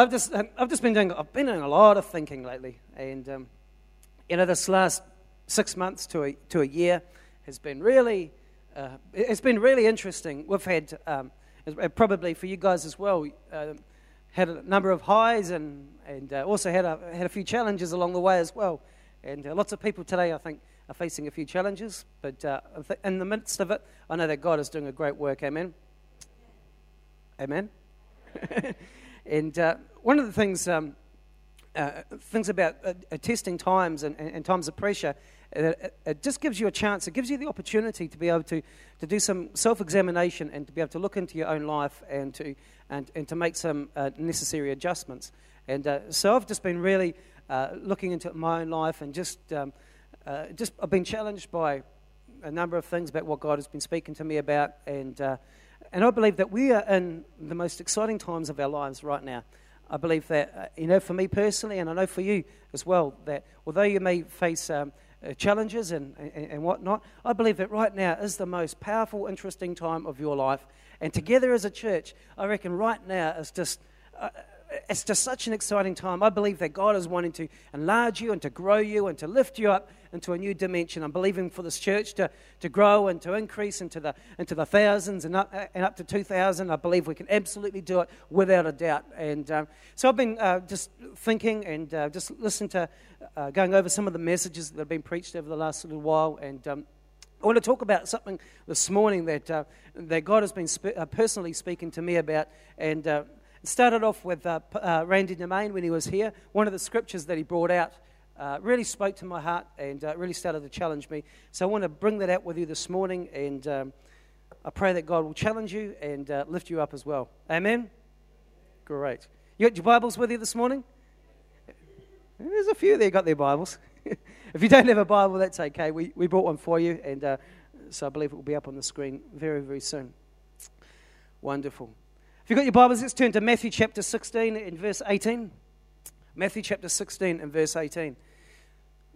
I've just, I've just been doing, I've been doing a lot of thinking lately. And, um, you know, this last six months to a, to a year has been really, uh, it's been really interesting. We've had, um, probably for you guys as well, uh, had a number of highs and, and uh, also had a, had a few challenges along the way as well. And uh, lots of people today, I think, are facing a few challenges. But uh, in the midst of it, I know that God is doing a great work. Amen. Amen. and uh, one of the things, um, uh, things about uh, testing times and, and, times of pressure, it, it, just gives you a chance. It gives you the opportunity to be able to, to do some self-examination and to be able to look into your own life and to and, and to make some uh, necessary adjustments. And uh, so I've just been really uh, looking into my own life and just um, just I've been challenged by a number of things about what God has been speaking to me about and and I believe that we are in the most exciting times of our lives right now. I believe that, uh, you know, for me personally, and I know for you as well, that although you may face um, uh, challenges and, and, and, whatnot, I believe that right now is the most powerful, interesting time of your life. And together as a church, I reckon right now is just. Uh, it's just such an exciting time. I believe that God is wanting to enlarge you and to grow you and to lift you up into a new dimension. I'm believing for this church to, to grow and to increase into the, into the thousands and up, and up to 2,000. I believe we can absolutely do it without a doubt. And um, so I've been uh, just thinking and uh, just listening to, uh, going over some of the messages that have been preached over the last little while. And um, I want to talk about something this morning that, uh, that God has been uh, personally speaking to me about. And uh, started off with uh, uh, Randy Nemain when he was here. One of the scriptures that he brought out uh, really spoke to my heart and uh, really started to challenge me. So I want to bring that out with you this morning, and um, I pray that God will challenge you and uh, lift you up as well. Amen? Great. You got your Bibles with you this morning? There's a few there got their Bibles. if you don't have a Bible, that's okay. We, we brought one for you, and uh, so I believe it will be up on the screen very, very soon. Wonderful. If you've got your Bibles, let's turn to Matthew chapter 16 and verse 18. Matthew chapter 16 and verse 18.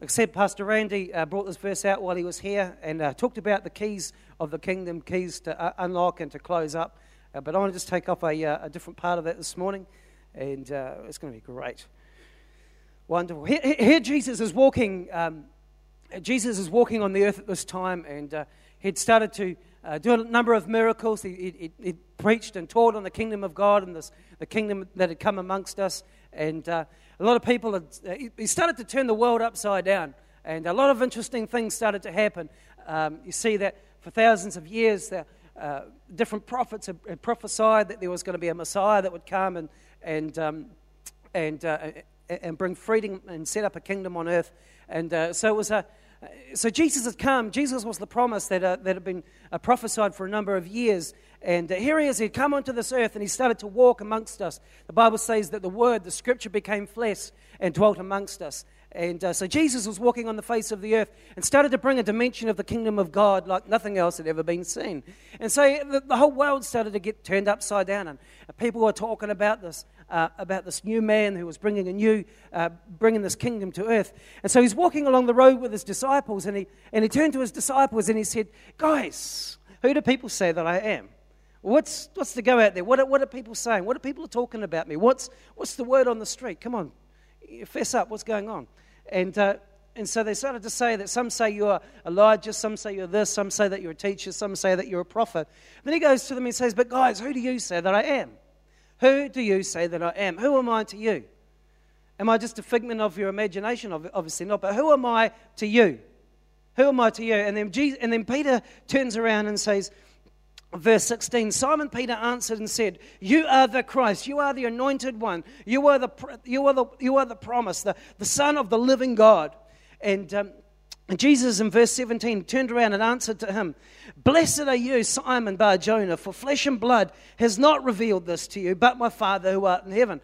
I said, Pastor Randy uh, brought this verse out while he was here and uh, talked about the keys of the kingdom, keys to uh, unlock and to close up. Uh, but I want to just take up a, uh, a, different part of that this morning, and uh, it's going to be great. Wonderful. Here, here Jesus is walking. Um, Jesus is walking on the earth at this time, and he'd started to uh, do a number of miracles. He, he, he, preached and taught on the kingdom of God and this, the kingdom that had come amongst us. And uh, a lot of people, had, uh, he started to turn the world upside down. And a lot of interesting things started to happen. Um, you see that for thousands of years, the, uh, different prophets had, had, prophesied that there was going to be a Messiah that would come and, and, um, and, uh, and bring freedom and set up a kingdom on earth. And uh, so it was a so Jesus had come. Jesus was the promise that, uh, that had been uh, prophesied for a number of years. And uh, here he is. He'd come onto this earth and he started to walk amongst us. The Bible says that the Word, the Scripture, became flesh and dwelt amongst us. And uh, so Jesus was walking on the face of the earth and started to bring a dimension of the kingdom of God like nothing else had ever been seen. And so the, the whole world started to get turned upside down. And people were talking about this, uh, about this new man who was bringing a new, uh, bringing this kingdom to earth. And so he's walking along the road with his disciples and he, and he turned to his disciples and he said, Guys, who do people say that I am? What's, what's the go out there? What are, what are people saying? What are people talking about me? What's, what's the word on the street? Come on, fess up. What's going on? And, uh, and so they started to say that some say you're Elijah, some say you're this, some say that you're a teacher, some say that you're a prophet. And then he goes to them and says, But guys, who do you say that I am? Who do you say that I am? Who am I to you? Am I just a figment of your imagination? Obviously not, but who am I to you? Who am I to you? And then, Jesus, and then Peter turns around and says, verse 16 Simon Peter answered and said, You are the Christ, you are the anointed one, you are the, you are the, you are the promise, the, the Son of the living God. And, um, Jesus in verse 17 turned around and answered to him, Blessed are you, Simon Bar Jonah, for flesh and blood has not revealed this to you, but my Father who art in heaven.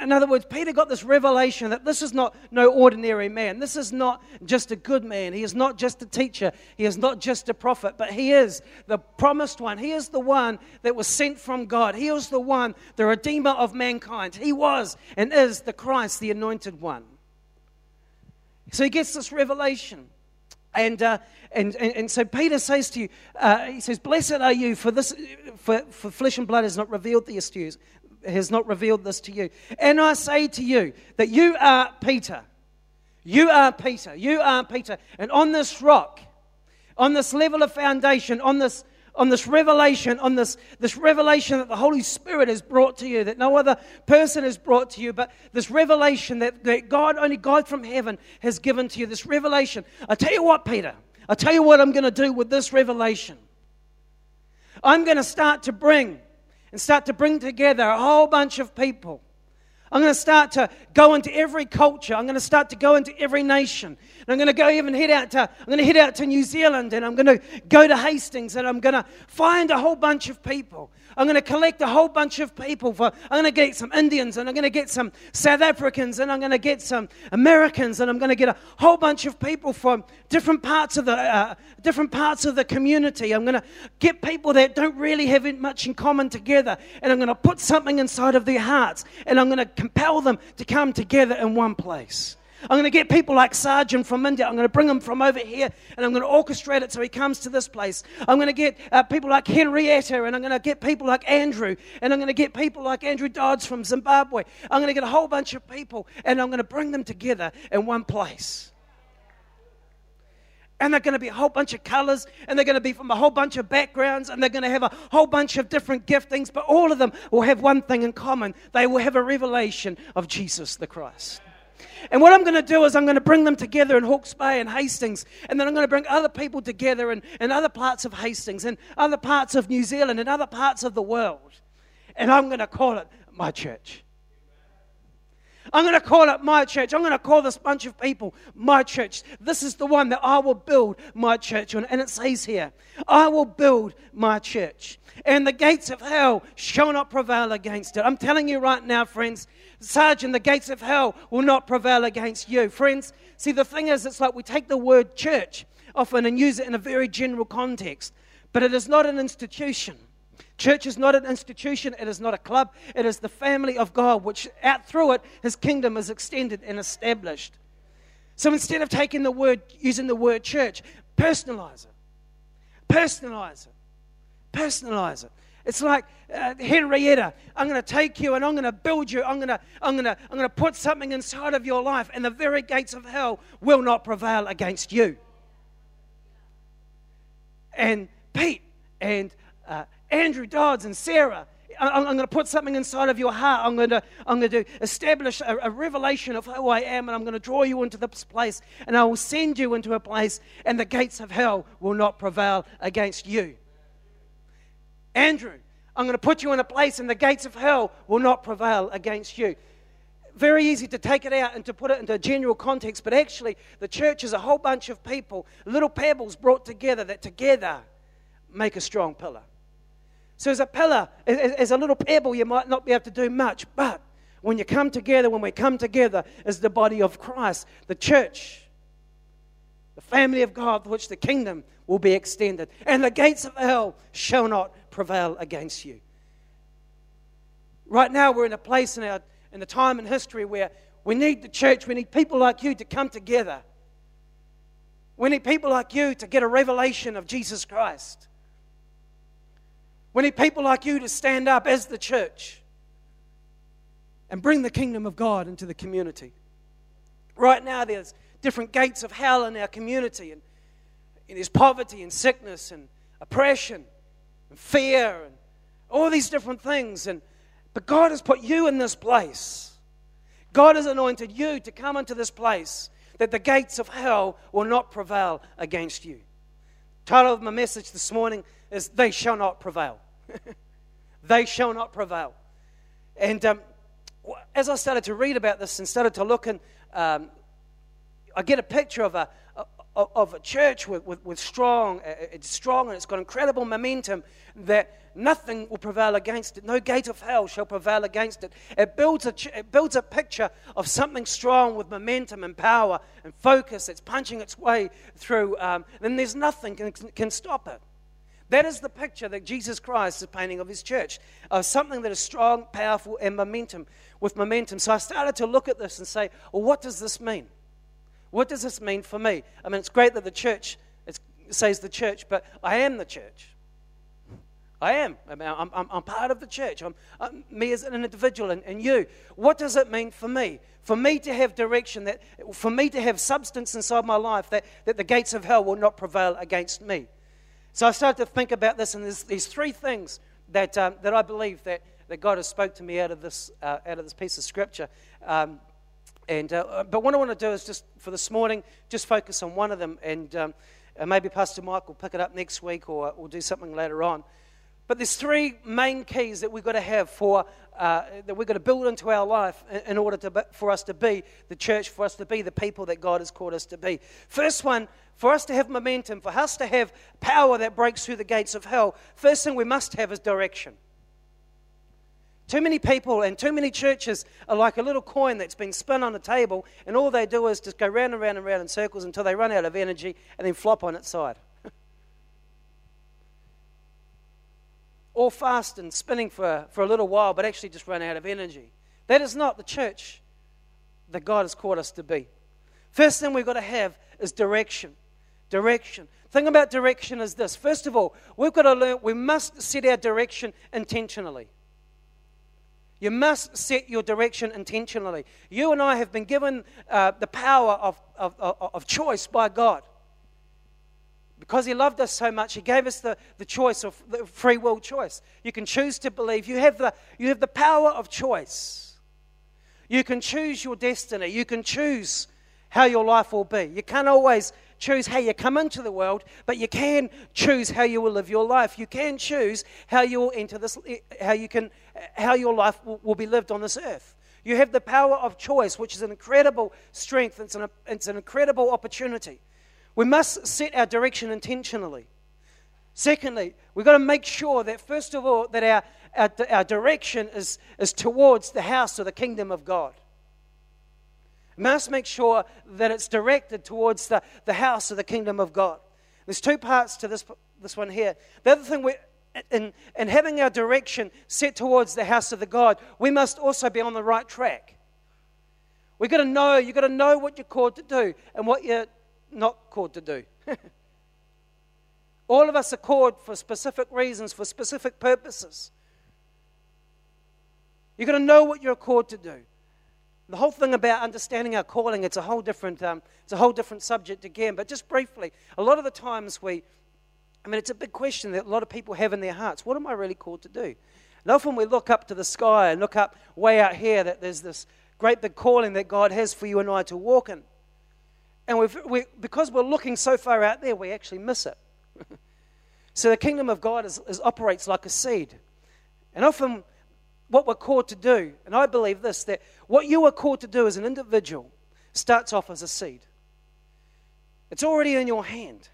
In other words, Peter got this revelation that this is not no ordinary man. This is not just a good man. He is not just a teacher. He is not just a prophet, but he is the promised one. He is the one that was sent from God. He is the one, the redeemer of mankind. He was and is the Christ, the anointed one. So he gets this revelation. And, uh, and, and, and, so Peter says to you, uh, he says, Blessed are you, for, this, for, for flesh and blood has not revealed this to you, has not revealed this to you. And I say to you that you are Peter. You are Peter. You are Peter. And on this rock, on this level of foundation, on this on this revelation, on this, this revelation that the Holy Spirit has brought to you, that no other person has brought to you, but this revelation that, that God, only God from heaven, has given to you. This revelation. I tell you what, Peter, I tell you what I'm going to do with this revelation. I'm going to start to bring and start to bring together a whole bunch of people. I'm going to start to go into every culture. I'm going to start to go into every nation. And I'm going to go even head out to, I'm going to head out to New Zealand and I'm going to go to Hastings and I'm going to find a whole bunch of people. I'm going to collect a whole bunch of people. For, I'm going to get some Indians and I'm going to get some South Africans and I'm going to get some Americans and I'm going to get a whole bunch of people from different parts of the uh, different parts of the community. I'm going to get people that don't really have much in common together and I'm going to put something inside of their hearts and I'm going to compel them to come together in one place. I'm going to get people like Sergeant from India. I'm going to bring him from over here and I'm going to orchestrate it so he comes to this place. I'm going to get uh, people like Henrietta and I'm going to get people like Andrew and I'm going to get people like Andrew Dodds from Zimbabwe. I'm going to get a whole bunch of people and I'm going to bring them together in one place. And they're going to be a whole bunch of colors, and they're going to be from a whole bunch of backgrounds, and they're going to have a whole bunch of different giftings, but all of them will have one thing in common. They will have a revelation of Jesus the Christ. And what I'm going to do is I'm going to bring them together in Hawke's Bay and Hastings, and then I'm going to bring other people together in, in other parts of Hastings and other parts of New Zealand and other parts of the world. And I'm going to call it my church. I'm going to call it my church. I'm going to call this bunch of people my church. This is the one that I will build my church on. And it says here, I will build my church. And the gates of hell shall not prevail against it. I'm telling you right now, friends, Sergeant, the gates of hell will not prevail against you. Friends, see, the thing is, it's like we take the word church often and use it in a very general context, but it is not an institution. Church is not an institution, it is not a club, it is the family of God, which out through it, his kingdom is extended and established. So instead of taking the word, using the word church, personalize it. Personalize it. Personalize it. It's like uh, Henrietta. I'm going to take you and I'm going to build you. I'm going to, I'm going to, I'm going to put something inside of your life, and the very gates of hell will not prevail against you. And Pete and uh, Andrew Dodds and Sarah. I'm, going to put something inside of your heart. I'm going to, I'm going to establish a, a, revelation of who I am, and I'm going to draw you into this place, and I will send you into a place, and the gates of hell will not prevail against you. Andrew, I'm going to put you in a place, and the gates of hell will not prevail against you. Very easy to take it out and to put it into a general context, but actually, the church is a whole bunch of people, little pebbles brought together that together make a strong pillar. So, as a pillar, as a little pebble, you might not be able to do much. But when you come together, when we come together as the body of Christ, the church, the family of God, which the kingdom will be extended, and the gates of hell shall not prevail against you. Right now, we're in a place in, our, in the time in history where we need the church, we need people like you to come together. We need people like you to get a revelation of Jesus Christ. We need people like you to stand up as the church and bring the kingdom of God into the community. Right now, there's different gates of hell in our community, and, and there's poverty and sickness and oppression and fear and all these different things. And, but God has put you in this place. God has anointed you to come into this place that the gates of hell will not prevail against you. Title of my message this morning is They Shall Not Prevail. they shall not prevail. And um, as I started to read about this and started to look, and um, I get a picture of a, of a church with, with, with strong, uh, it's strong and it's got incredible momentum that nothing will prevail against it. No gate of hell shall prevail against it. It builds a, it builds a picture of something strong with momentum and power and focus. It's punching its way through. Um, there's nothing can, can stop it. That is the picture that Jesus Christ is painting of his church, of something that is strong, powerful, and momentum, with momentum. So I started to look at this and say, well, what does this mean? What does this mean for me? I mean, it's great that the church says the church, but I am the church. I am. I'm, I'm, I'm part of the church. I'm, I'm, me as an individual and, and you. What does it mean for me? For me to have direction, that, for me to have substance inside my life, that, that the gates of hell will not prevail against me. So I started to think about this, and there's these three things that, um, that I believe that, that God has spoke to me out of this, uh, out of this piece of scripture. Um, and, uh, but what I want to do is just for this morning, just focus on one of them. And um, maybe Pastor Mike will pick it up next week or we'll do something later on. But there's three main keys that we've got to have for uh, that we've got to build into our life in order to, for us to be the church, for us to be the people that God has called us to be. First one, for us to have momentum, for us to have power that breaks through the gates of hell, first thing we must have is direction. Too many people and too many churches are like a little coin that's been spun on a table, and all they do is just go round and round and round in circles until they run out of energy and then flop on its side. all fast and spinning for, for a little while, but actually just run out of energy. That is not the church that God has called us to be. First thing we've got to have is direction. Direction. Thing about direction is this. First of all, we've got to learn, we must set our direction intentionally. You must set your direction intentionally. You and I have been given uh, the power of, of, of, choice by God. Because he loved us so much, he gave us the, the choice of the free will choice. You can choose to believe. You have, the, you have the power of choice. You can choose your destiny. You can choose how your life will be. You can't always choose how you come into the world, but you can choose how you will live your life. You can choose how you will enter this, how you can, how your life will, be lived on this earth. You have the power of choice, which is an incredible strength. It's an, it's an incredible opportunity. We must set our direction intentionally. Secondly, we've got to make sure that, first of all, that our, our, our direction is, is towards the house or the kingdom of God. Must make sure that it's directed towards the, the house or the kingdom of God. There's two parts to this, this one here. The other thing, we, in, in having our direction set towards the house of the God, we must also be on the right track. We've got to know, you've got to know what you're called to do and what you're not called to do. All of us are called for specific reasons, for specific purposes. You've got to know what you're called to do. The whole thing about understanding our calling, it's a whole different, um, it's a whole different subject again. But just briefly, a lot of the times we, I mean, it's a big question that a lot of people have in their hearts. What am I really called to do? And often we look up to the sky and look up way out here that there's this great big calling that God has for you and I to walk in. And we've, we, because we're looking so far out there, we actually miss it. so the kingdom of God is, is, operates like a seed. And often, what we're called to do, and I believe this, that what you are called to do as an individual starts off as a seed. It's already in your hand.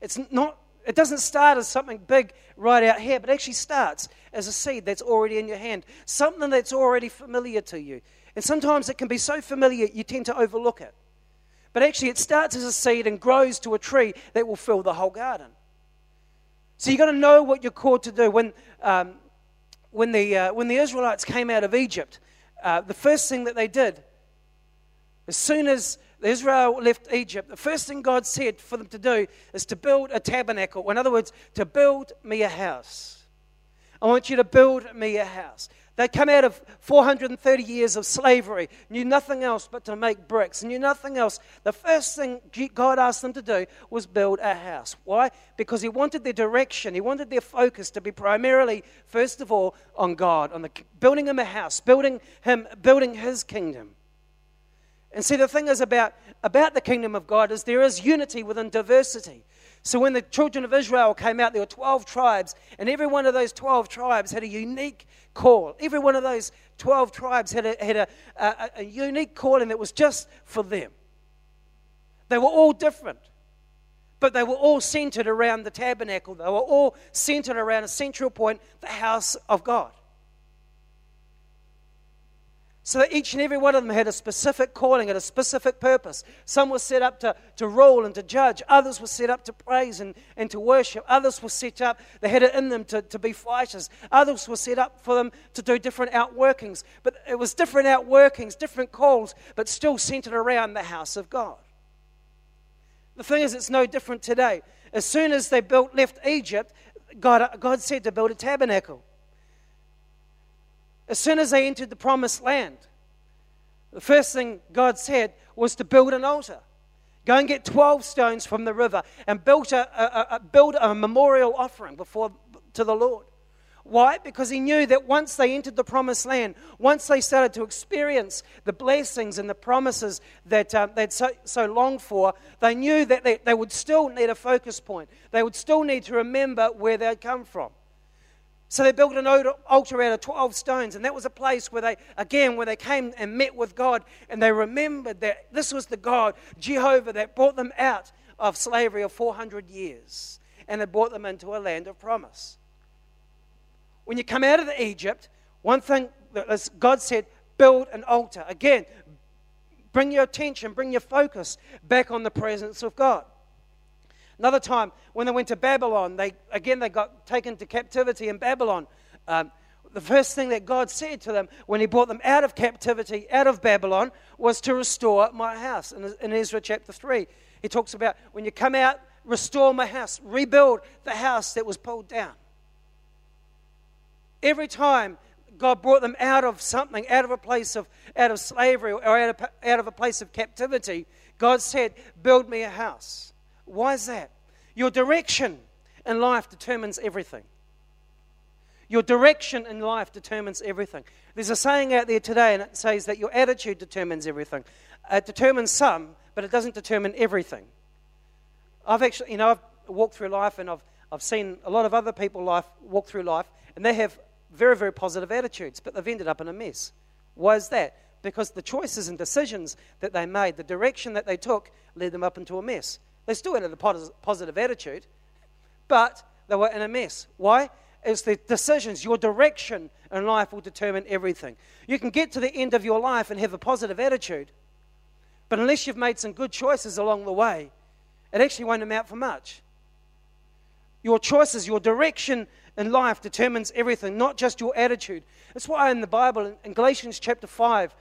It's not, it doesn't start as something big right out here, but actually starts as a seed that's already in your hand, something that's already familiar to you. And sometimes it can be so familiar you tend to overlook it. But actually, it starts as a seed and grows to a tree that will fill the whole garden. So you've got to know what you're called to do. When, um, when, the, uh, when the Israelites came out of Egypt, uh, the first thing that they did, as soon as Israel left Egypt, the first thing God said for them to do is to build a tabernacle. In other words, to build me a house. I want you to build me a house. They'd come out of 430 years of slavery, knew nothing else but to make bricks, knew nothing else. The first thing God asked them to do was build a house. Why? Because He wanted their direction, He wanted their focus to be primarily, first of all, on God, on the, building Him a house, building Him, building His kingdom. And see, the thing is about, about the kingdom of God is there is unity within diversity. So when the children of Israel came out, there were 12 tribes, and every one of those 12 tribes had a unique call. Every one of those 12 tribes had a, had a, a, a unique calling that was just for them. They were all different, but they were all centered around the tabernacle. They were all centered around a central point, the house of God. So that each and every one of them had a specific calling and a specific purpose. Some were set up to, to rule and to judge. Others were set up to praise and, and to worship. Others were set up, they had it in them to, to be fighters. Others were set up for them to do different outworkings. But it was different outworkings, different calls, but still centered around the house of God. The thing is, it's no different today. As soon as they built, left Egypt, God, God said to build a tabernacle. As soon as they entered the promised land, the first thing God said was to build an altar. Go and get 12 stones from the river and build a, a, a, build a memorial offering before, to the Lord. Why? Because he knew that once they entered the promised land, once they started to experience the blessings and the promises that uh, they'd so, so longed for, they knew that they, they would still need a focus point. They would still need to remember where they'd come from. So they built an altar out of 12 stones, and that was a place where they, again, where they came and met with God, and they remembered that this was the God, Jehovah, that brought them out of slavery of 400 years, and had brought them into a land of promise. When you come out of Egypt, one thing that God said, build an altar. Again, bring your attention, bring your focus back on the presence of God. Another time, when they went to Babylon, they again they got taken to captivity in Babylon. Um, the first thing that God said to them when He brought them out of captivity, out of Babylon, was to restore my house. In, in Ezra chapter 3, He talks about when you come out, restore my house, rebuild the house that was pulled down. Every time God brought them out of something, out of a place of, out of slavery or out of, out of a place of captivity, God said, Build me a house. Why is that? Your direction in life determines everything. Your direction in life determines everything. There's a saying out there today, and it says that your attitude determines everything. It determines some, but it doesn't determine everything. I've actually, you know, I've walked through life and I've, I've seen a lot of other people life walk through life, and they have very, very positive attitudes, but they've ended up in a mess. Why is that? Because the choices and decisions that they made, the direction that they took, led them up into a mess. They still had a positive attitude, but they were in a mess. Why? It's the decisions, your direction in life will determine everything. You can get to the end of your life and have a positive attitude, but unless you've made some good choices along the way, it actually won't amount for much. Your choices, your direction in life determines everything, not just your attitude. That's why in the Bible, in Galatians chapter 5,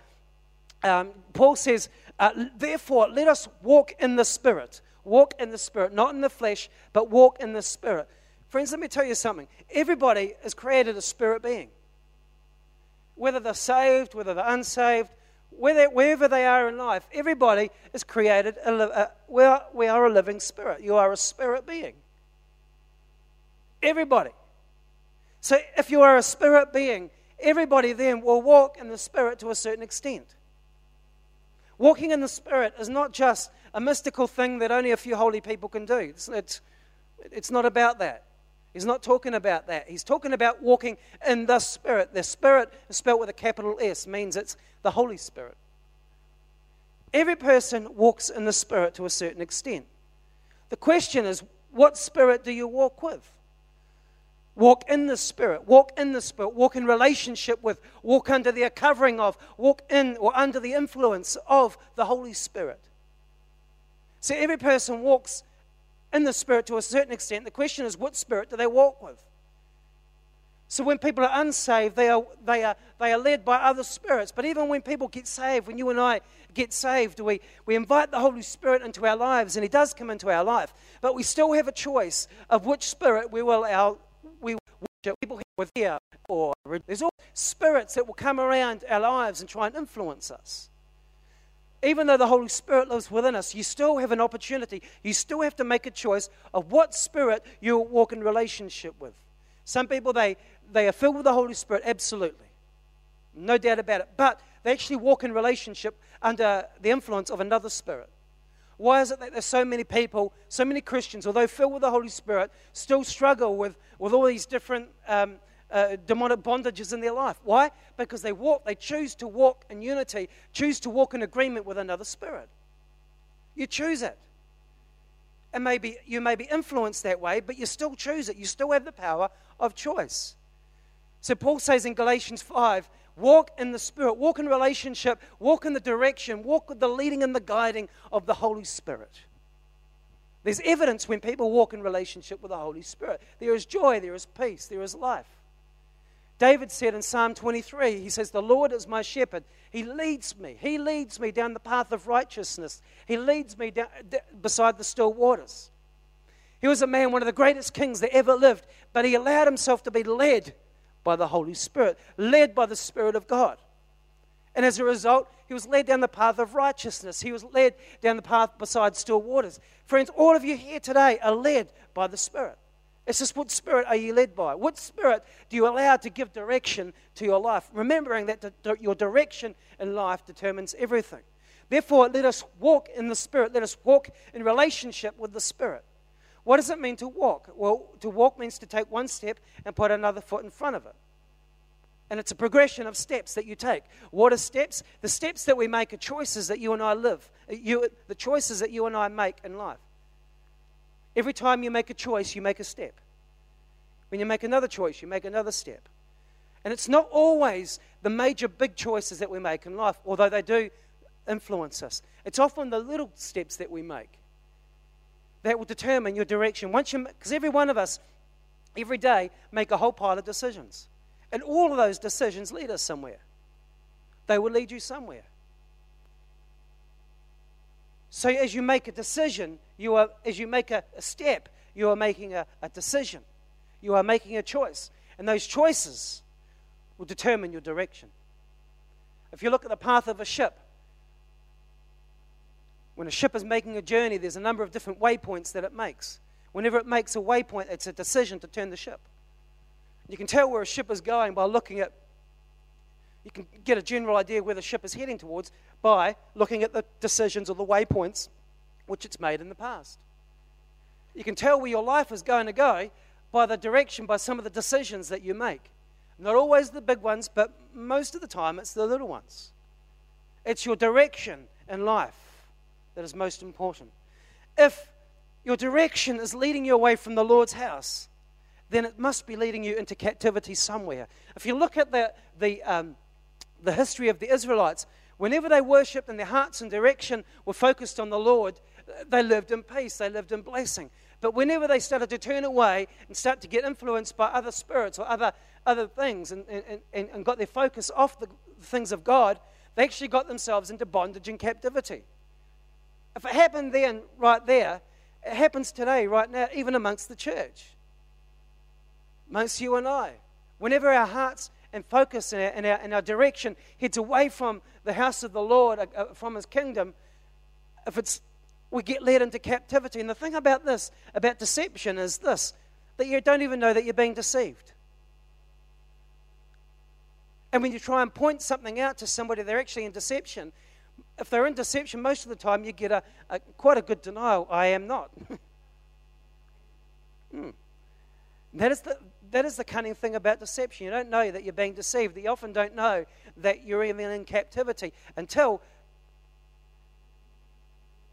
um, Paul says, uh, Therefore, let us walk in the Spirit. Walk in the Spirit, not in the flesh, but walk in the Spirit. Friends, let me tell you something. Everybody is created a spirit being. Whether they're saved, whether they're unsaved, whether, wherever they are in life, everybody is created. A, a, we, are, we are a living spirit. You are a spirit being. Everybody. So if you are a spirit being, everybody then will walk in the spirit to a certain extent. Walking in the spirit is not just a mystical thing that only a few holy people can do. It's, it's, it's not about that. He's not talking about that. He's talking about walking in the Spirit. The Spirit is spelled with a capital S, means it's the Holy Spirit. Every person walks in the Spirit to a certain extent. The question is, what Spirit do you walk with? Walk in the Spirit. Walk in the Spirit. Walk in relationship with, walk under the covering of, walk in or under the influence of the Holy Spirit. So every person walks in the Spirit to a certain extent. The question is, what Spirit do they walk with? So when people are unsaved, they are, they are, they are led by other spirits. But even when people get saved, when you and I get saved, we, we invite the Holy Spirit into our lives, and He does come into our life. But we still have a choice of which spirit we will our. People with here, or there's all spirits that will come around our lives and try and influence us. Even though the Holy Spirit lives within us, you still have an opportunity. You still have to make a choice of what spirit you walk in relationship with. Some people, they, they are filled with the Holy Spirit, absolutely. No doubt about it. But they actually walk in relationship under the influence of another spirit. Why is it that there's so many people, so many Christians, although filled with the Holy Spirit, still struggle with, with all these different um, uh, demonic bondages in their life? Why? Because they walk, they choose to walk in unity, choose to walk in agreement with another spirit. You choose it. And maybe you may be influenced that way, but you still choose it. You still have the power of choice. So Paul says in Galatians 5 Walk in the Spirit, walk in relationship, walk in the direction, walk with the leading and the guiding of the Holy Spirit. There's evidence when people walk in relationship with the Holy Spirit. There is joy, there is peace, there is life. David said in Psalm 23, he says, The Lord is my shepherd. He leads me. He leads me down the path of righteousness. He leads me down, beside the still waters. He was a man, one of the greatest kings that ever lived, but he allowed himself to be led by the Holy Spirit, led by the Spirit of God. And as a result, he was led down the path of righteousness. He was led down the path beside still waters. Friends, all of you here today are led by the Spirit. It's just what spirit are you led by? What spirit do you allow to give direction to your life? Remembering that your direction in life determines everything. Therefore, let us walk in the Spirit. Let us walk in relationship with the Spirit. What does it mean to walk? Well, to walk means to take one step and put another foot in front of it. And it's a progression of steps that you take. What are steps? The steps that we make are choices that you and I live, uh, you, the choices that you and I make in life. Every time you make a choice, you make a step. When you make another choice, you make another step. And it's not always the major big choices that we make in life, although they do influence us. It's often the little steps that we make that will determine your direction. Because every one of us, every day, make a whole pile of decisions, and all of those decisions lead us somewhere. They will lead you somewhere. So as you make a decision, you are, as you make a, a step, you are making a, a decision. You are making a choice. And those choices will determine your direction. If you look at the path of a ship, when a ship is making a journey, there's a number of different waypoints that it makes. Whenever it makes a waypoint, it's a decision to turn the ship. You can tell where a ship is going by looking at, you can get a general idea where the ship is heading towards by looking at the decisions or the waypoints which it's made in the past. You can tell where your life is going to go by the direction, by some of the decisions that you make. Not always the big ones, but most of the time it's the little ones. It's your direction in life that is most important. If your direction is leading you away from the Lord's house, then it must be leading you into captivity somewhere. If you look at the, the, um, the history of the Israelites, whenever they worshipped and their hearts and direction were focused on the Lord, they lived in peace, they lived in blessing. But whenever they started to turn away and start to get influenced by other spirits or other, other things and, and, and, and got their focus off the things of God, they actually got themselves into bondage and captivity. If it happened then, right there, it happens today, right now, even amongst the church, amongst you and I. Whenever our hearts and focus and our, and our, and our direction heads away from the house of the Lord, uh, uh from His kingdom, if it's we get led into captivity. And the thing about this, about deception, is this that you don't even know that you're being deceived. And when you try and point something out to somebody, they're actually in deception if they're in deception, most of the time you get a, a quite a good denial I am not. hmm. That is, the, that is the cunning thing about deception. You don't know that you're being deceived. You often don't know that you're even in captivity until,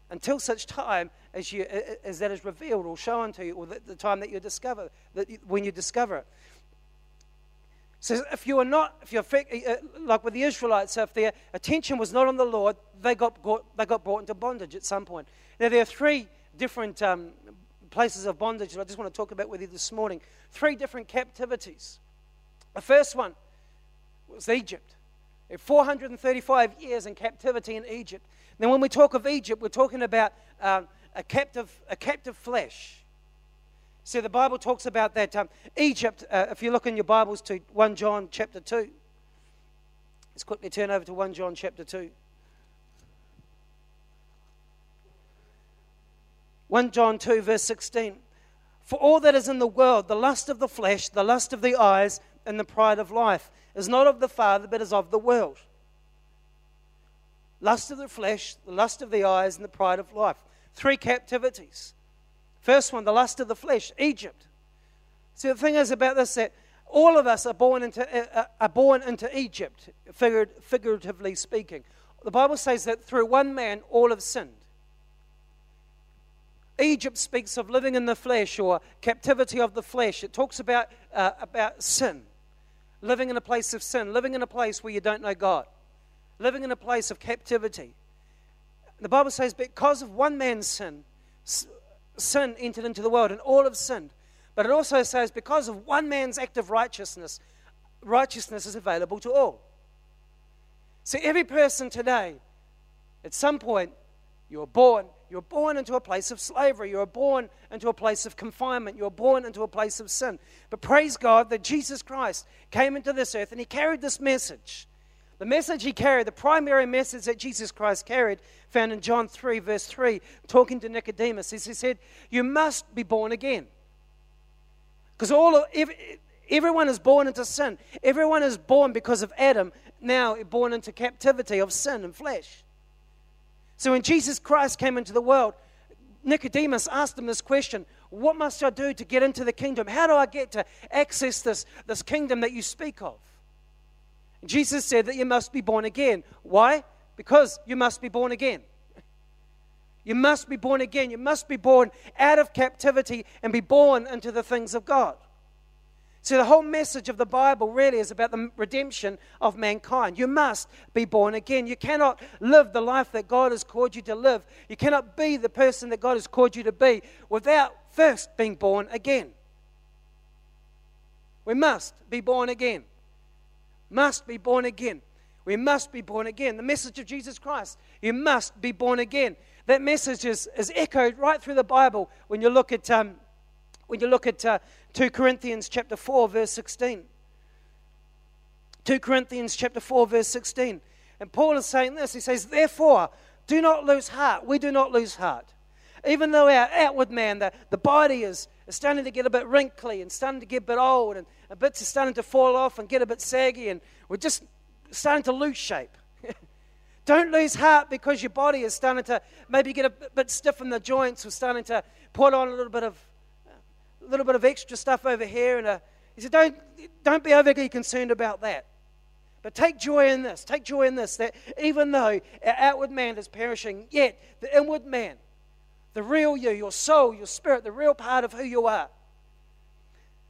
until such time as, you, as that is revealed or shown to you, or the, the time that you discover, that you, when you discover it. So if you are not, if you're uh, like with the Israelites, so if their attention was not on the Lord, they got, they got brought into bondage at some point. Now, there are three different um, places of bondage that I just want to talk about with you this morning. Three different captivities. The first one was Egypt. 435 years in captivity in Egypt. Then, when we talk of Egypt, we're talking about um, a, captive, a captive flesh. See, the Bible talks about that um, Egypt, uh, if you look in your Bibles to 1 John chapter 2, let's quickly turn over to 1 John chapter 2. 1 John 2, verse 16. For all that is in the world, the lust of the flesh, the lust of the eyes, and the pride of life, is not of the Father, but is of the world. Lust of the flesh, the lust of the eyes, and the pride of life. Three captivities. First one, the lust of the flesh, Egypt. See, the thing is about this that all of us are born into, uh, uh, are born into Egypt, figuratively speaking. The Bible says that through one man all have sinned. Egypt speaks of living in the flesh or captivity of the flesh. It talks about, uh, about sin, living in a place of sin, living in a place where you don't know God, living in a place of captivity. The Bible says, because of one man's sin, sin entered into the world, and all have sinned. But it also says, because of one man's act of righteousness, righteousness is available to all. So every person today, at some point, you're born, You're born into a place of slavery. You're born into a place of confinement. You're born into a place of sin. But praise God that Jesus Christ came into this earth and he carried this message. The message he carried, the primary message that Jesus Christ carried, found in John 3, verse 3, talking to Nicodemus, is he said, You must be born again. Because all of, everyone is born into sin. Everyone is born because of Adam, now born into captivity of sin and flesh. So when Jesus Christ came into the world, Nicodemus asked him this question What must I do to get into the kingdom? How do I get to access this, this kingdom that you speak of? Jesus said that you must be born again. Why? Because you must be born again. You must be born again. You must be born out of captivity and be born into the things of God. So, the whole message of the Bible really is about the redemption of mankind. You must be born again. You cannot live the life that God has called you to live. You cannot be the person that God has called you to be without first being born again. We must be born again. Must be born again. We must be born again. The message of Jesus Christ. You must be born again. That message is, is echoed right through the Bible when you look at, um, when you look at uh, 2 Corinthians chapter 4, verse 16. 2 Corinthians chapter 4, verse 16. And Paul is saying this. He says, Therefore, do not lose heart. We do not lose heart. Even though our outward man, the, the body is, is starting to get a bit wrinkly and starting to get a bit old and a bits are starting to fall off and get a bit saggy and we're just starting to lose shape. Don't lose heart because your body is starting to maybe get a bit stiff in the joints or starting to put on a little bit of a little bit of extra stuff over here. And a, he said, don't, don't be overly concerned about that. But take joy in this. Take joy in this that even though our outward man is perishing, yet the inward man, the real you, your soul, your spirit, the real part of who you are,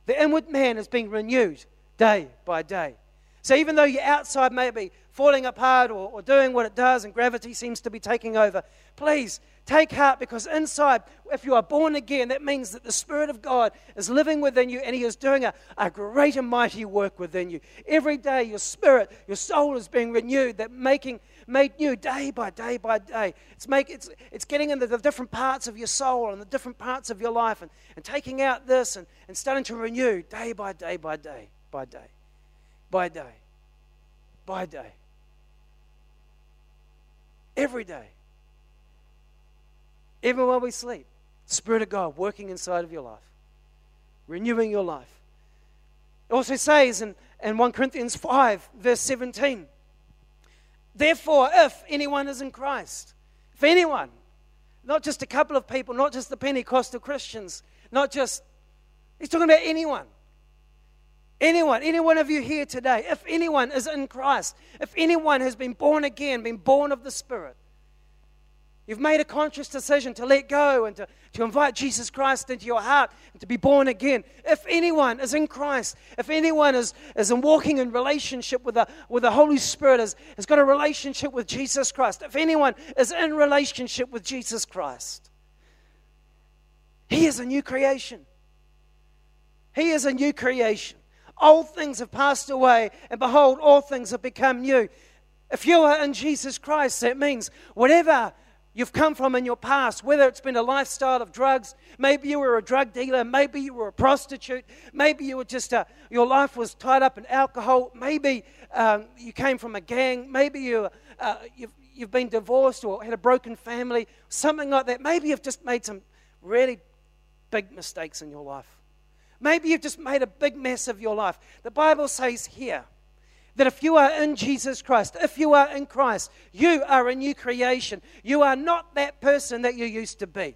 the inward man is being renewed day by day. So even though your outside may be falling apart or, or doing what it does and gravity seems to be taking over, please take heart because inside, if you are born again, that means that the Spirit of God is living within you and He is doing a, a great and mighty work within you. Every day, your spirit, your soul is being renewed, that making made new day by day by day. It's, make, it's, it's getting into the different parts of your soul and the different parts of your life and, and taking out this and, and starting to renew day by day by day by day by day by day every day. Even while we sleep, Spirit of God working inside of your life, renewing your life. It also says in, in 1 Corinthians 5, verse 17, Therefore, if anyone is in Christ, if anyone, not just a couple of people, not just the Pentecostal Christians, not just, he's talking about anyone. Anyone, any one of you here today, if anyone is in Christ, if anyone has been born again, been born of the Spirit, you've made a conscious decision to let go and to, to invite Jesus Christ into your heart and to be born again. If anyone is in Christ, if anyone is, is in walking in relationship with the, with the Holy Spirit, has, has got a relationship with Jesus Christ, if anyone is in relationship with Jesus Christ, he is a new creation. He is a new creation. Old things have passed away, and behold, all things have become new. If you are in Jesus Christ, that means whatever you've come from in your past, whether it's been a lifestyle of drugs, maybe you were a drug dealer, maybe you were a prostitute, maybe you were just a, your life was tied up in alcohol, maybe um, you came from a gang, maybe you, uh, you've, you've been divorced or had a broken family, something like that. Maybe you've just made some really big mistakes in your life. Maybe you've just made a big mess of your life. The Bible says here that if you are in Jesus Christ, if you are in Christ, you are a new creation. You are not that person that you used to be.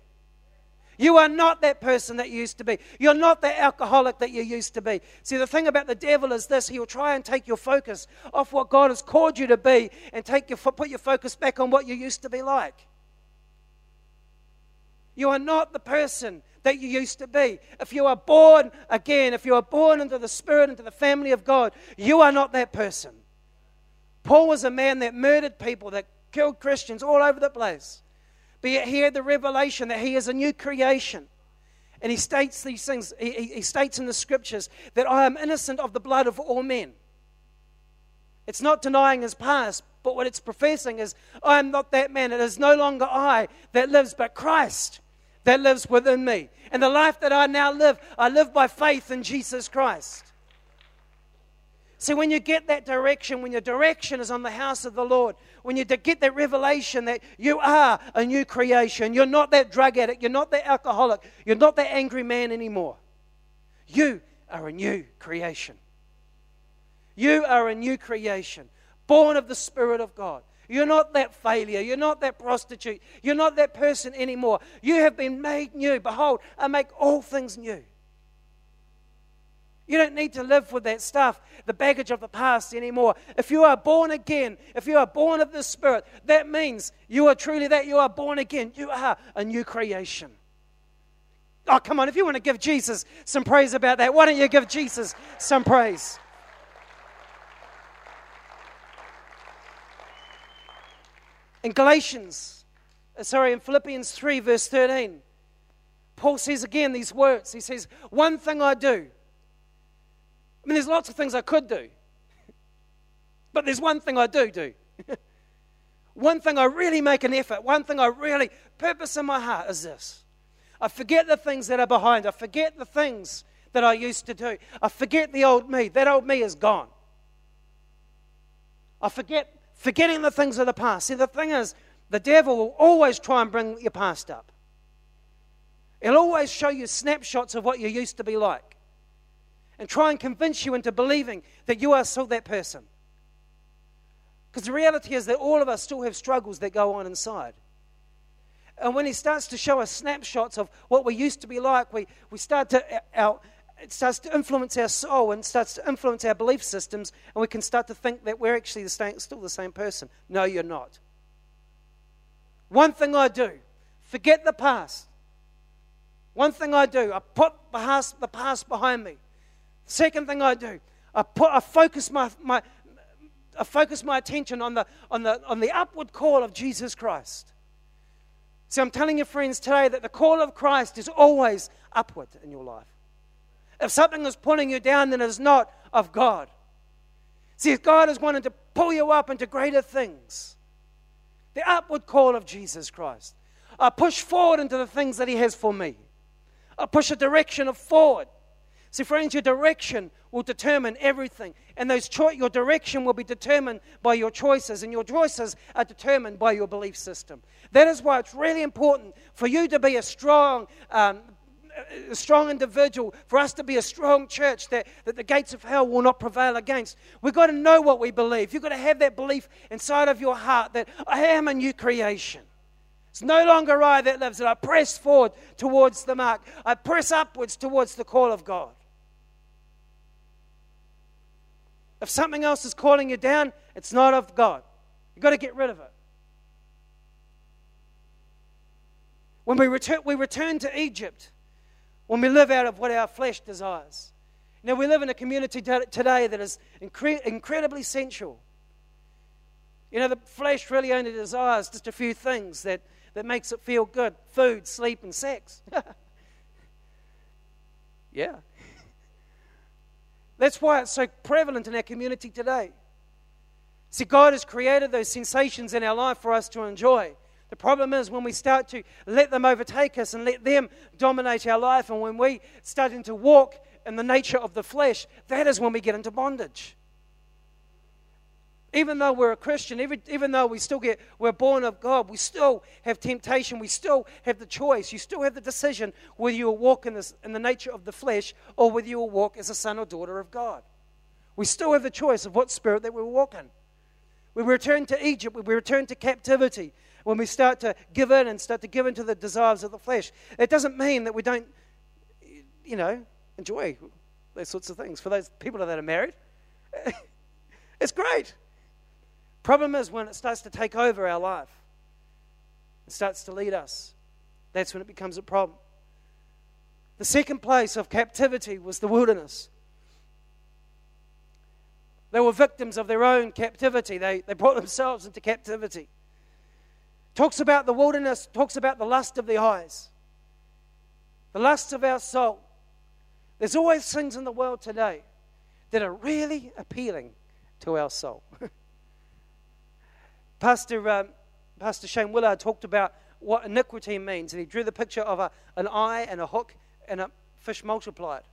You are not that person that you used to be. You're not the alcoholic that you used to be. See, the thing about the devil is this he will try and take your focus off what God has called you to be and take your, put your focus back on what you used to be like. You are not the person that you used to be. If you are born again, if you are born into the Spirit, into the family of God, you are not that person. Paul was a man that murdered people, that killed Christians all over the place. But yet he had the revelation that he is a new creation. And he states these things, he, he states in the scriptures that I am innocent of the blood of all men. It's not denying his past, But what it's professing is, I am not that man. It is no longer I that lives, but Christ that lives within me. And the life that I now live, I live by faith in Jesus Christ. See, when you get that direction, when your direction is on the house of the Lord, when you get that revelation that you are a new creation, you're not that drug addict, you're not that alcoholic, you're not that angry man anymore. You are a new creation. You are a new creation, born of the Spirit of God. You're not that failure. You're not that prostitute. You're not that person anymore. You have been made new. Behold, I make all things new. You don't need to live with that stuff, the baggage of the past anymore. If you are born again, if you are born of the Spirit, that means you are truly that. You are born again. You are a new creation. Oh, come on. If you want to give Jesus some praise about that, why don't you give Jesus some praise? In Galatians, uh, sorry, in Philippians 3, verse 13, Paul says again these words. He says, One thing I do. I mean, there's lots of things I could do, but there's one thing I do do. one thing I really make an effort, one thing I really purpose in my heart is this I forget the things that are behind, I forget the things that I used to do, I forget the old me. That old me is gone. I forget forgetting the things of the past. See, the thing is, the devil will always try and bring your past up. He'll always show you snapshots of what you used to be like and try and convince you into believing that you are still that person. Because the reality is that all of us still have struggles that go on inside. And when he starts to show us snapshots of what we used to be like, we, we start to, uh, our, it starts to influence our soul and starts to influence our belief systems, and we can start to think that we're actually the same, still the same person. No, you're not. One thing I do forget the past. One thing I do, I put the past, behind me. Second thing I do, I, put, I focus my, my, I focus my attention on the, on, the, on the upward call of Jesus Christ. See, I'm telling you, friends, today that the call of Christ is always upward in your life. If something is pulling you down, then it is not of God. See, if God is wanting to pull you up into greater things, the upward call of Jesus Christ. I push forward into the things that He has for me. I push a direction of forward. See, friends, your direction will determine everything. And those cho- your direction will be determined by your choices, and your choices are determined by your belief system. That is why it's really important for you to be a strong um, a strong individual, for us to be a strong church that, that the gates of hell will not prevail against. We've got to know what we believe. You've got to have that belief inside of your heart that I am a new creation. It's no longer I that lives, and I press forward towards the mark. I press upwards towards the call of God. If something else is calling you down, it's not of God. You've got to get rid of it. When we return, we return to Egypt, when we live out of what our flesh desires. Now, we live in a community today that is incre- incredibly sensual. You know, the flesh really only desires just a few things that, that makes it feel good food, sleep, and sex. yeah. That's why it's so prevalent in our community today. See, God has created those sensations in our life for us to enjoy. The problem is when we start to let them overtake us and let them dominate our life, and when we start to walk in the nature of the flesh, that is when we get into bondage. Even though we're a Christian, even, even though we still get, we're born of God, we still have temptation, we still have the choice, you still have the decision whether you will walk in, this, in the nature of the flesh or whether you will walk as a son or daughter of God. We still have the choice of what spirit that we walk in. We return to Egypt, we return to captivity, when we start to give in and start to give in to the desires of the flesh. It doesn't mean that we don't, you know, enjoy those sorts of things. For those people that are married, it's great. Problem is when it starts to take over our life, it starts to lead us. That's when it becomes a problem. The second place of captivity was the wilderness. They were victims of their own captivity. They, they brought themselves into captivity. Talks about the wilderness, talks about the lust of the eyes, the lust of our soul. There's always things in the world today that are really appealing to our soul. Pastor, um, Pastor Shane Willard talked about what iniquity means, and he drew the picture of a, an eye and a hook and a fish multiplied.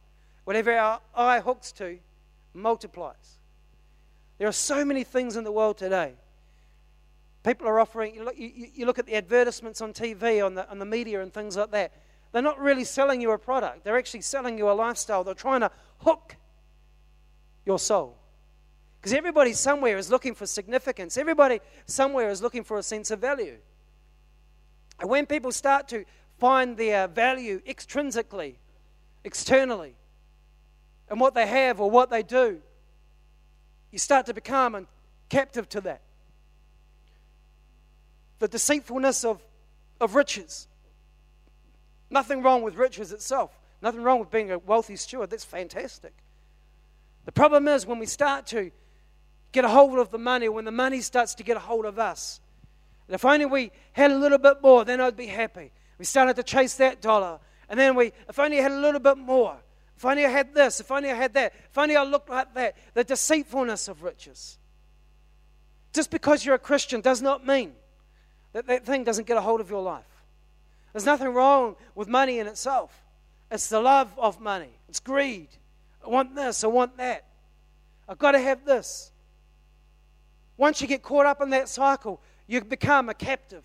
Whatever our eye hooks to multiplies. There are so many things in the world today. People are offering, you look, you, you look at the advertisements on TV, on the, on the media, and things like that. They're not really selling you a product, they're actually selling you a lifestyle. They're trying to hook your soul. Because everybody somewhere is looking for significance, everybody somewhere is looking for a sense of value. And when people start to find their value extrinsically, externally, and what they have or what they do, you start to become captive to that. The deceitfulness of, of riches. Nothing wrong with riches itself. Nothing wrong with being a wealthy steward. That's fantastic. The problem is when we start to get a hold of the money, when the money starts to get a hold of us. And if only we had a little bit more, then I'd be happy. We started to chase that dollar. And then we, if only I had a little bit more, if only I had this, if only I had that, if only I looked like that. The deceitfulness of riches. Just because you're a Christian does not mean that that thing doesn't get a hold of your life. There's nothing wrong with money in itself. It's the love of money, it's greed. I want this, I want that. I've got to have this. Once you get caught up in that cycle, you become a captive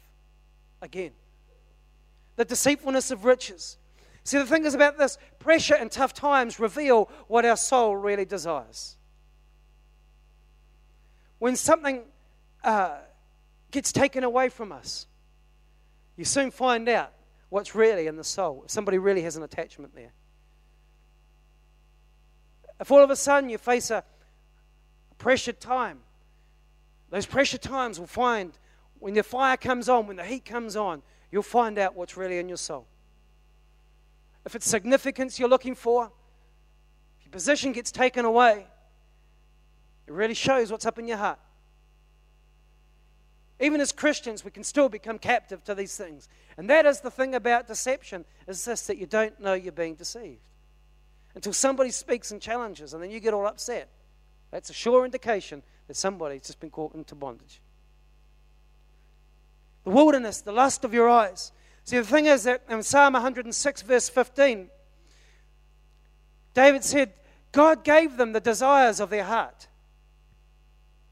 again. The deceitfulness of riches. See, the thing is about this pressure and tough times reveal what our soul really desires. When something uh, gets taken away from us, you soon find out what's really in the soul. If somebody really has an attachment there. If all of a sudden you face a pressured time, those pressure times will find when the fire comes on, when the heat comes on, you'll find out what's really in your soul. If it's significance you're looking for, if your position gets taken away, it really shows what's up in your heart. Even as Christians, we can still become captive to these things. And that is the thing about deception, is this that you don't know you're being deceived. Until somebody speaks and challenges, and then you get all upset. That's a sure indication that somebody's just been caught into bondage. The wilderness, the lust of your eyes. See, the thing is that in Psalm 106, verse 15, David said, God gave them the desires of their heart.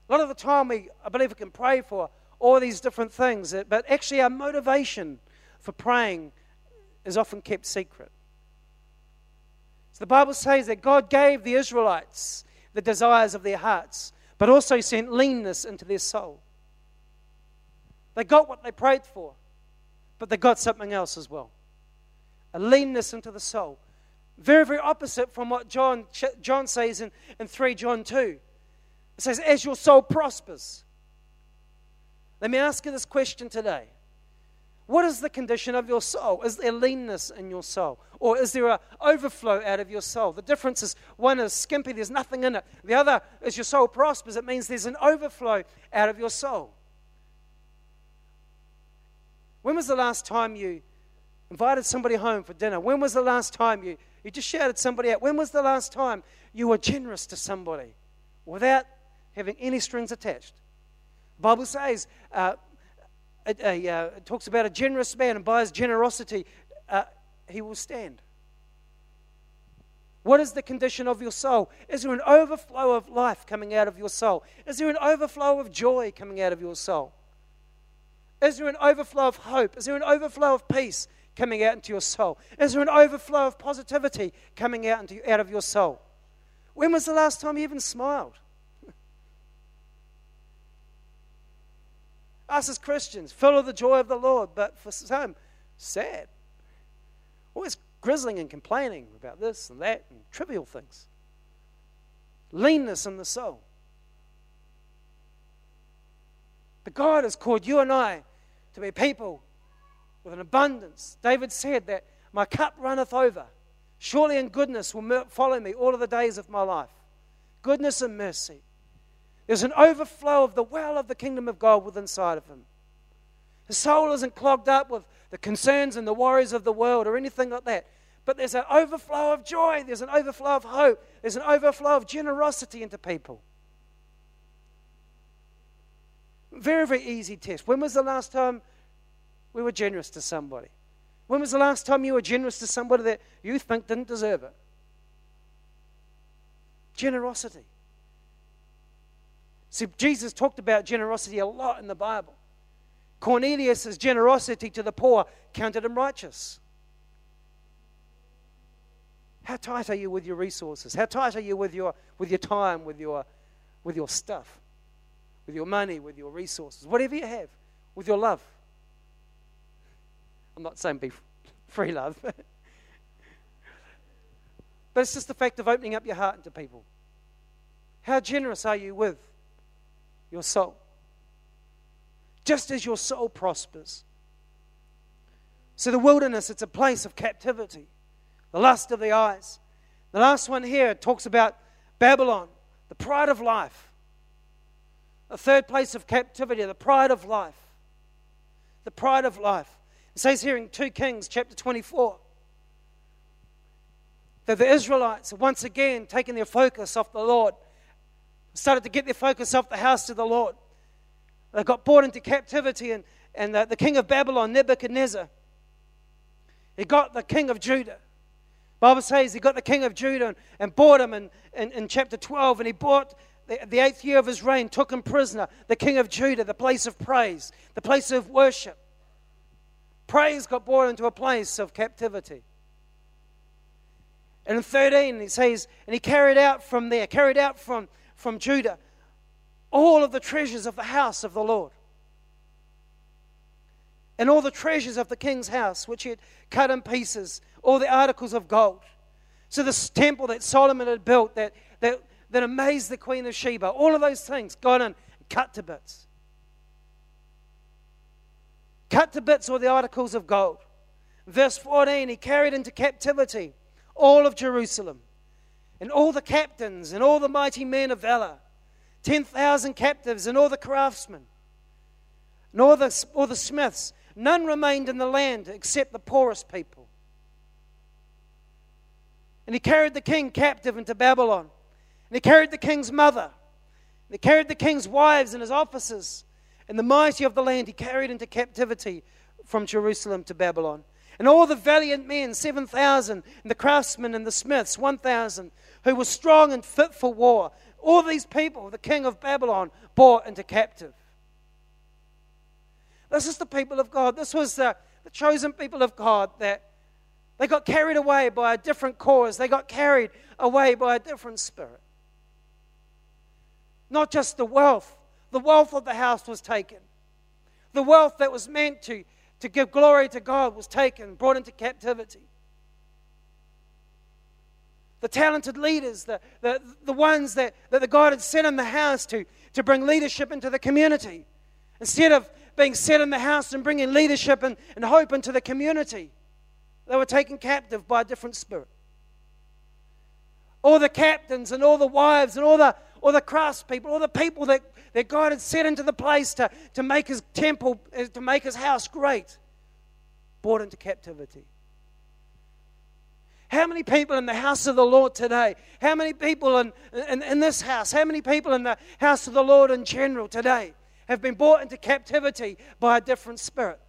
A lot of the time, we, I believe we can pray for all these different things, but actually, our motivation for praying is often kept secret. So the Bible says that God gave the Israelites the desires of their hearts but also sent leanness into their soul. They got what they prayed for, but they got something else as well a leanness into the soul. Very, very opposite from what John, John says in, in 3 John 2. It says, As your soul prospers. Let me ask you this question today what is the condition of your soul? Is there leanness in your soul? Or is there an overflow out of your soul? The difference is one is skimpy, there's nothing in it. The other is your soul prospers. It means there's an overflow out of your soul. When was the last time you invited somebody home for dinner? When was the last time you, you just shouted somebody out? When was the last time you were generous to somebody without having any strings attached? Bible says, uh, a, uh, it talks about a generous man, and by his generosity, uh, he will stand. What is the condition of your soul? Is there an overflow of life coming out of your soul? Is there an overflow of joy coming out of your soul? Is there an overflow of hope? Is there an overflow of peace coming out into your soul? Is there an overflow of positivity coming out, into, out of your soul? When was the last time you even smiled? Us as Christians, full of the joy of the Lord, but for some, sad. Always grizzling and complaining about this and that and trivial things. Leanness in the soul. But God has called you and I to be people with an abundance. David said that my cup runneth over. Surely in goodness will follow me all of the days of my life. Goodness and mercy. There's an overflow of the well of the kingdom of God within inside of him. His soul isn't clogged up with the concerns and the worries of the world or anything like that. But there's an overflow of joy, there's an overflow of hope, there's an overflow of generosity into people. Very, very easy test. When was the last time we were generous to somebody? When was the last time you were generous to somebody that you think didn't deserve it? Generosity. See, Jesus talked about generosity a lot in the Bible. Cornelius' generosity to the poor counted him righteous. How tight are you with your resources? How tight are you with your, with your time, with your, with your stuff, with your money, with your resources, whatever you have, with your love? I'm not saying be free love, but it's just the fact of opening up your heart to people. How generous are you with your soul? Just as your soul prospers. So, the wilderness, it's a place of captivity, the lust of the eyes. The last one here talks about Babylon, the pride of life. A third place of captivity, the pride of life. The pride of life. It says here in 2 Kings chapter 24 that the Israelites once again taken their focus off the Lord, started to get their focus off the house of the Lord. They got brought into captivity, and, and the, the king of Babylon, Nebuchadnezzar, he got the king of Judah. Bible says he got the king of Judah and, and bought him in, in, in chapter 12, and he bought the, the eighth year of his reign, took him prisoner, the king of Judah, the place of praise, the place of worship. Praise got brought into a place of captivity. And in 13, he says, and he carried out from there, carried out from, from Judah, all of the treasures of the house of the Lord. And all the treasures of the king's house, which he had cut in pieces, all the articles of gold. So, this temple that Solomon had built that, that, that amazed the Queen of Sheba, all of those things gone in cut to bits cut to bits all the articles of gold. Verse 14, he carried into captivity all of Jerusalem and all the captains and all the mighty men of valor, 10,000 captives and all the craftsmen and all the, all the smiths. None remained in the land except the poorest people. And he carried the king captive into Babylon. And he carried the king's mother. And he carried the king's wives and his officers and the mighty of the land he carried into captivity from Jerusalem to Babylon. And all the valiant men, 7,000, and the craftsmen and the smiths, 1,000, who were strong and fit for war. All these people, the king of Babylon, brought into captive. This is the people of God. This was the, the chosen people of God that they got carried away by a different cause. They got carried away by a different spirit. Not just the wealth, the wealth of the house was taken. The wealth that was meant to, to give glory to God was taken, brought into captivity. The talented leaders, the, the, the ones that, that the God had set in the house to, to bring leadership into the community. Instead of being set in the house and bringing leadership and, and hope into the community, they were taken captive by a different spirit. All the captains and all the wives and all the, all the craftspeople, all the people that that God had set into the place to, to make his temple, uh, to make his house great, brought into captivity. How many people in the house of the Lord today? How many people in, in, in, this house? How many people in the house of the Lord in general today have been brought into captivity by a different spirit?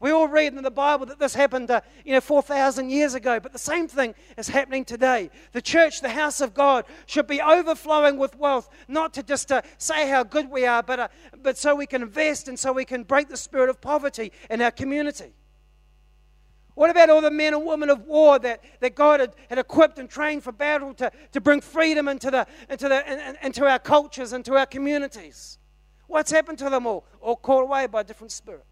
We all read in the Bible that this happened, uh, you know, 4,000 years ago, but the same thing is happening today. The church, the house of God, should be overflowing with wealth, not to just uh, say how good we are, but, uh, but so we can invest and so we can break the spirit of poverty in our community. What about all the men and women of war that, that God had, had equipped and trained for battle to, to bring freedom into, the, into, the, into our cultures, into our communities? What's happened to them all? All caught away by different spirit.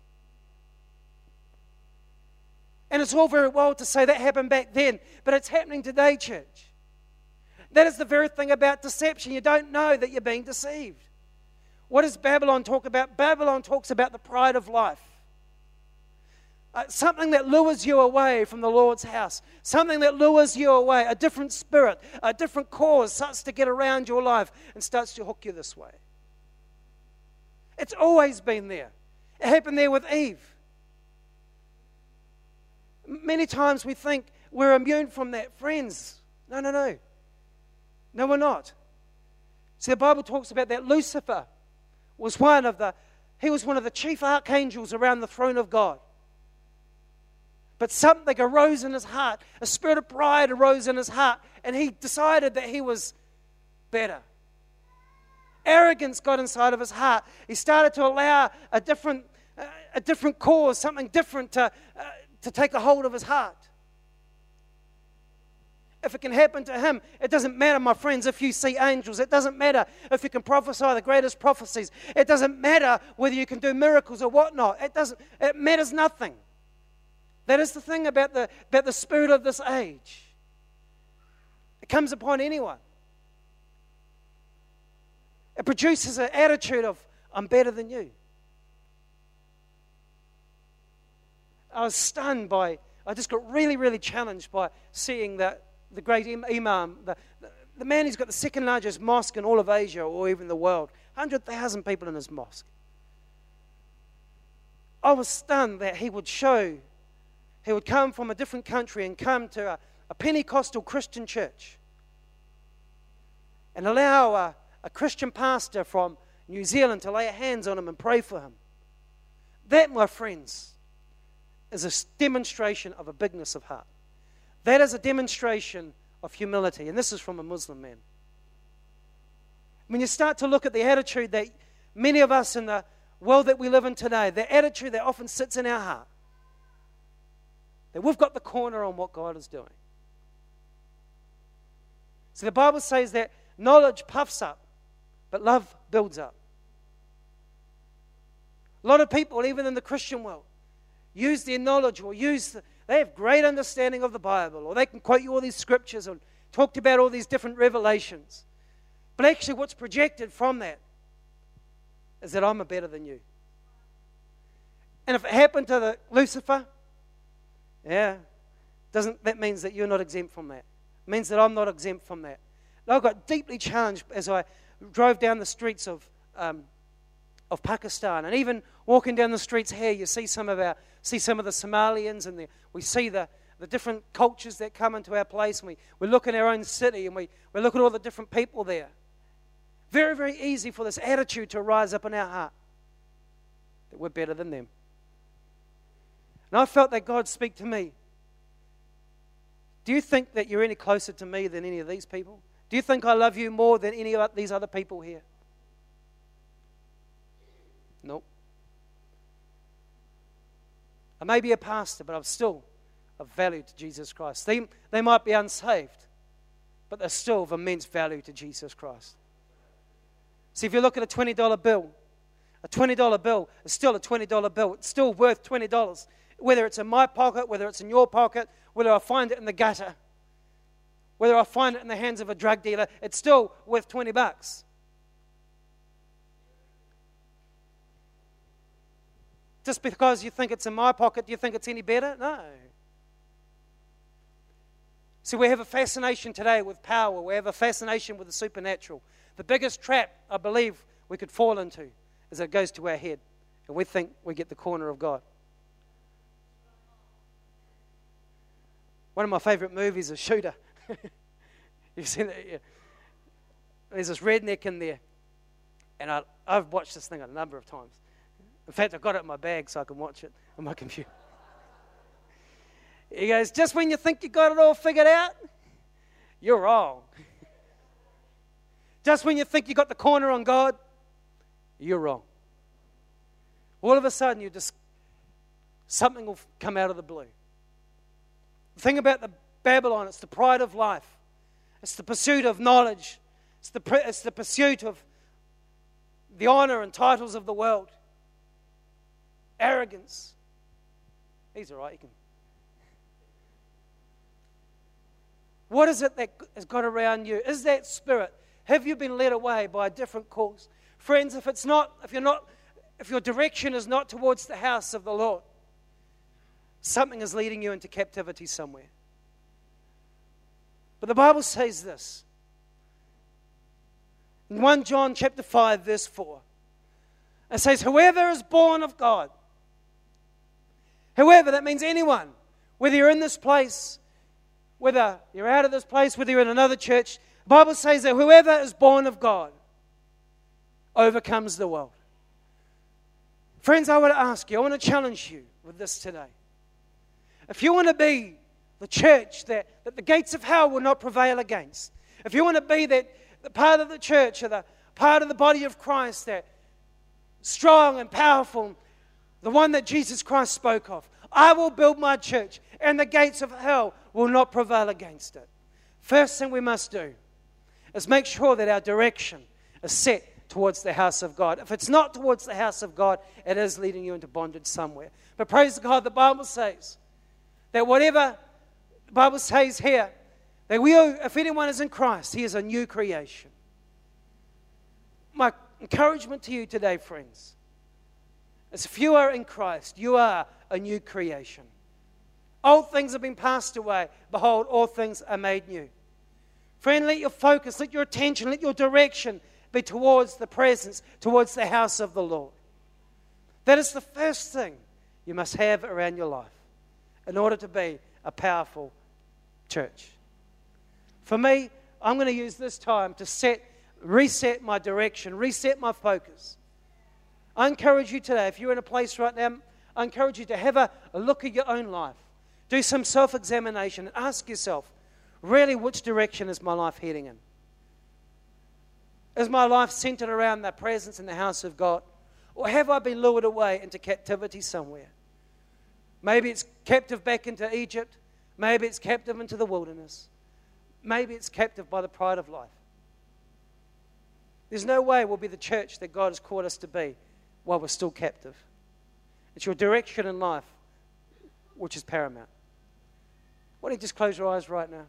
And it's all very well to say that happened back then, but it's happening today, church. That is the very thing about deception. You don't know that you're being deceived. What does Babylon talk about? Babylon talks about the pride of life. Uh, something that lures you away from the Lord's house, something that lures you away, a different spirit, a different cause starts to get around your life and starts to hook you this way. It's always been there. It happened there with Eve. Many times we think we're immune from that. Friends, no, no, no. No, we're not. See, the Bible talks about that Lucifer was one of the, he was one of the chief archangels around the throne of God. But something arose in his heart. A spirit of pride arose in his heart, and he decided that he was better. Arrogance got inside of his heart. He started to allow a different, a different cause, something different to, uh, to take a hold of his heart. If it can happen to him, it doesn't matter, my friends, if you see angels. It doesn't matter if you can prophesy the greatest prophecies. It doesn't matter whether you can do miracles or whatnot. It doesn't, it matters nothing. That is the thing about the, about the spirit of this age. It comes upon anyone. It produces an attitude of, I'm better than you. I was stunned by, I just got really, really challenged by seeing that the great Imam, the, the, man who's got the second largest mosque in all of Asia or even the world, 100,000 people in his mosque. I was stunned that he would show he would come from a different country and come to a, a Pentecostal Christian church and allow a, a Christian pastor from New Zealand to lay hands on him and pray for him. That, my friends, is a demonstration of a bigness of heart. That is a demonstration of humility. And this is from a Muslim man. When you start to look at the attitude that many of us in the world that we live in today, the attitude that often sits in our heart, that we've got the corner on what God is doing. So the Bible says that knowledge puffs up, but love builds up. A lot of people, even in the Christian world, use their knowledge or use, the, they have great understanding of the Bible, or they can quote you all these scriptures and talked about all these different revelations. But actually, what's projected from that is that I'm a better than you. And if it happened to the Lucifer, yeah. Doesn't, that means that you're not exempt from that. It means that I'm not exempt from that. And I got deeply challenged as I drove down the streets of, um, of Pakistan. And even walking down the streets here, you see some of, our, see some of the Somalians and the, we see the, the different cultures that come into our place. And we, we look in our own city and we, we look at all the different people there. Very, very easy for this attitude to rise up in our heart that we're better than them. And I felt that God speak to me. Do you think that you're any closer to me than any of these people? Do you think I love you more than any of these other people here? Nope. I may be a pastor, but I'm still of value to Jesus Christ. They, they might be unsaved, but they're still of immense value to Jesus Christ. See, if you look at a $20 bill, a $20 bill is still a $20 bill. It's still worth $20 whether it's in my pocket, whether it's in your pocket, whether I find it in the gutter, whether I find it in the hands of a drug dealer, it's still worth 20 bucks. Just because you think it's in my pocket, do you think it's any better? No. See, we have a fascination today with power. We have a fascination with the supernatural. The biggest trap I believe we could fall into is that it goes to our head, and we think we get the corner of God. One of my favorite movies is Shooter. You've seen it? Yeah. There's this redneck in there. And I, I've watched this thing a number of times. In fact, I've got it in my bag so I can watch it on my computer. He goes, Just when you think you got it all figured out, you're wrong. Just when you think you got the corner on God, you're wrong. All of a sudden, you just, something will come out of the blue. The thing about the Babylon, it's the pride of life. It's the pursuit of knowledge. It's the, it's the pursuit of the honor and titles of the world. Arrogance. He's all right. He can. What is it that has got around you? Is that spirit? Have you been led away by a different course? Friends, if it's not, if you're not, if your direction is not towards the house of the Lord, Something is leading you into captivity somewhere. But the Bible says this. In 1 John chapter 5 verse 4. It says whoever is born of God. Whoever that means anyone, whether you're in this place, whether you're out of this place, whether you're in another church, the Bible says that whoever is born of God overcomes the world. Friends, I want to ask you, I want to challenge you with this today. If you want to be the church that, that the gates of hell will not prevail against, if you want to be that the part of the church or the part of the body of Christ that strong and powerful, the one that Jesus Christ spoke of, I will build my church, and the gates of hell will not prevail against it. First thing we must do is make sure that our direction is set towards the house of God. If it's not towards the house of God, it is leading you into bondage somewhere. But praise God, the Bible says that whatever the Bible says here, that we, if anyone is in Christ, he is a new creation. My encouragement to you today, friends, is if you are in Christ, you are a new creation. Old things have been passed away. Behold, all things are made new. Friend, let your focus, let your attention, let your direction be towards the presence, towards the house of the Lord. That is the first thing you must have around your life in order to be a powerful church. For me, I'm going to use this time to set, reset my direction, reset my focus. I encourage you today, if you're in a place right now, I encourage you to have a, a look at your own life. Do some self examination and ask yourself, really, which direction is my life heading in? Is my life centered around the presence in the house of God? Or have I been lured away into captivity somewhere? Maybe it's captive back into Egypt. Maybe it's captive into the wilderness. Maybe it's captive by the pride of life. There's no way we'll be the church that God has called us to be while we're still captive. It's your direction in life which is paramount. Why don't you just close your eyes right now?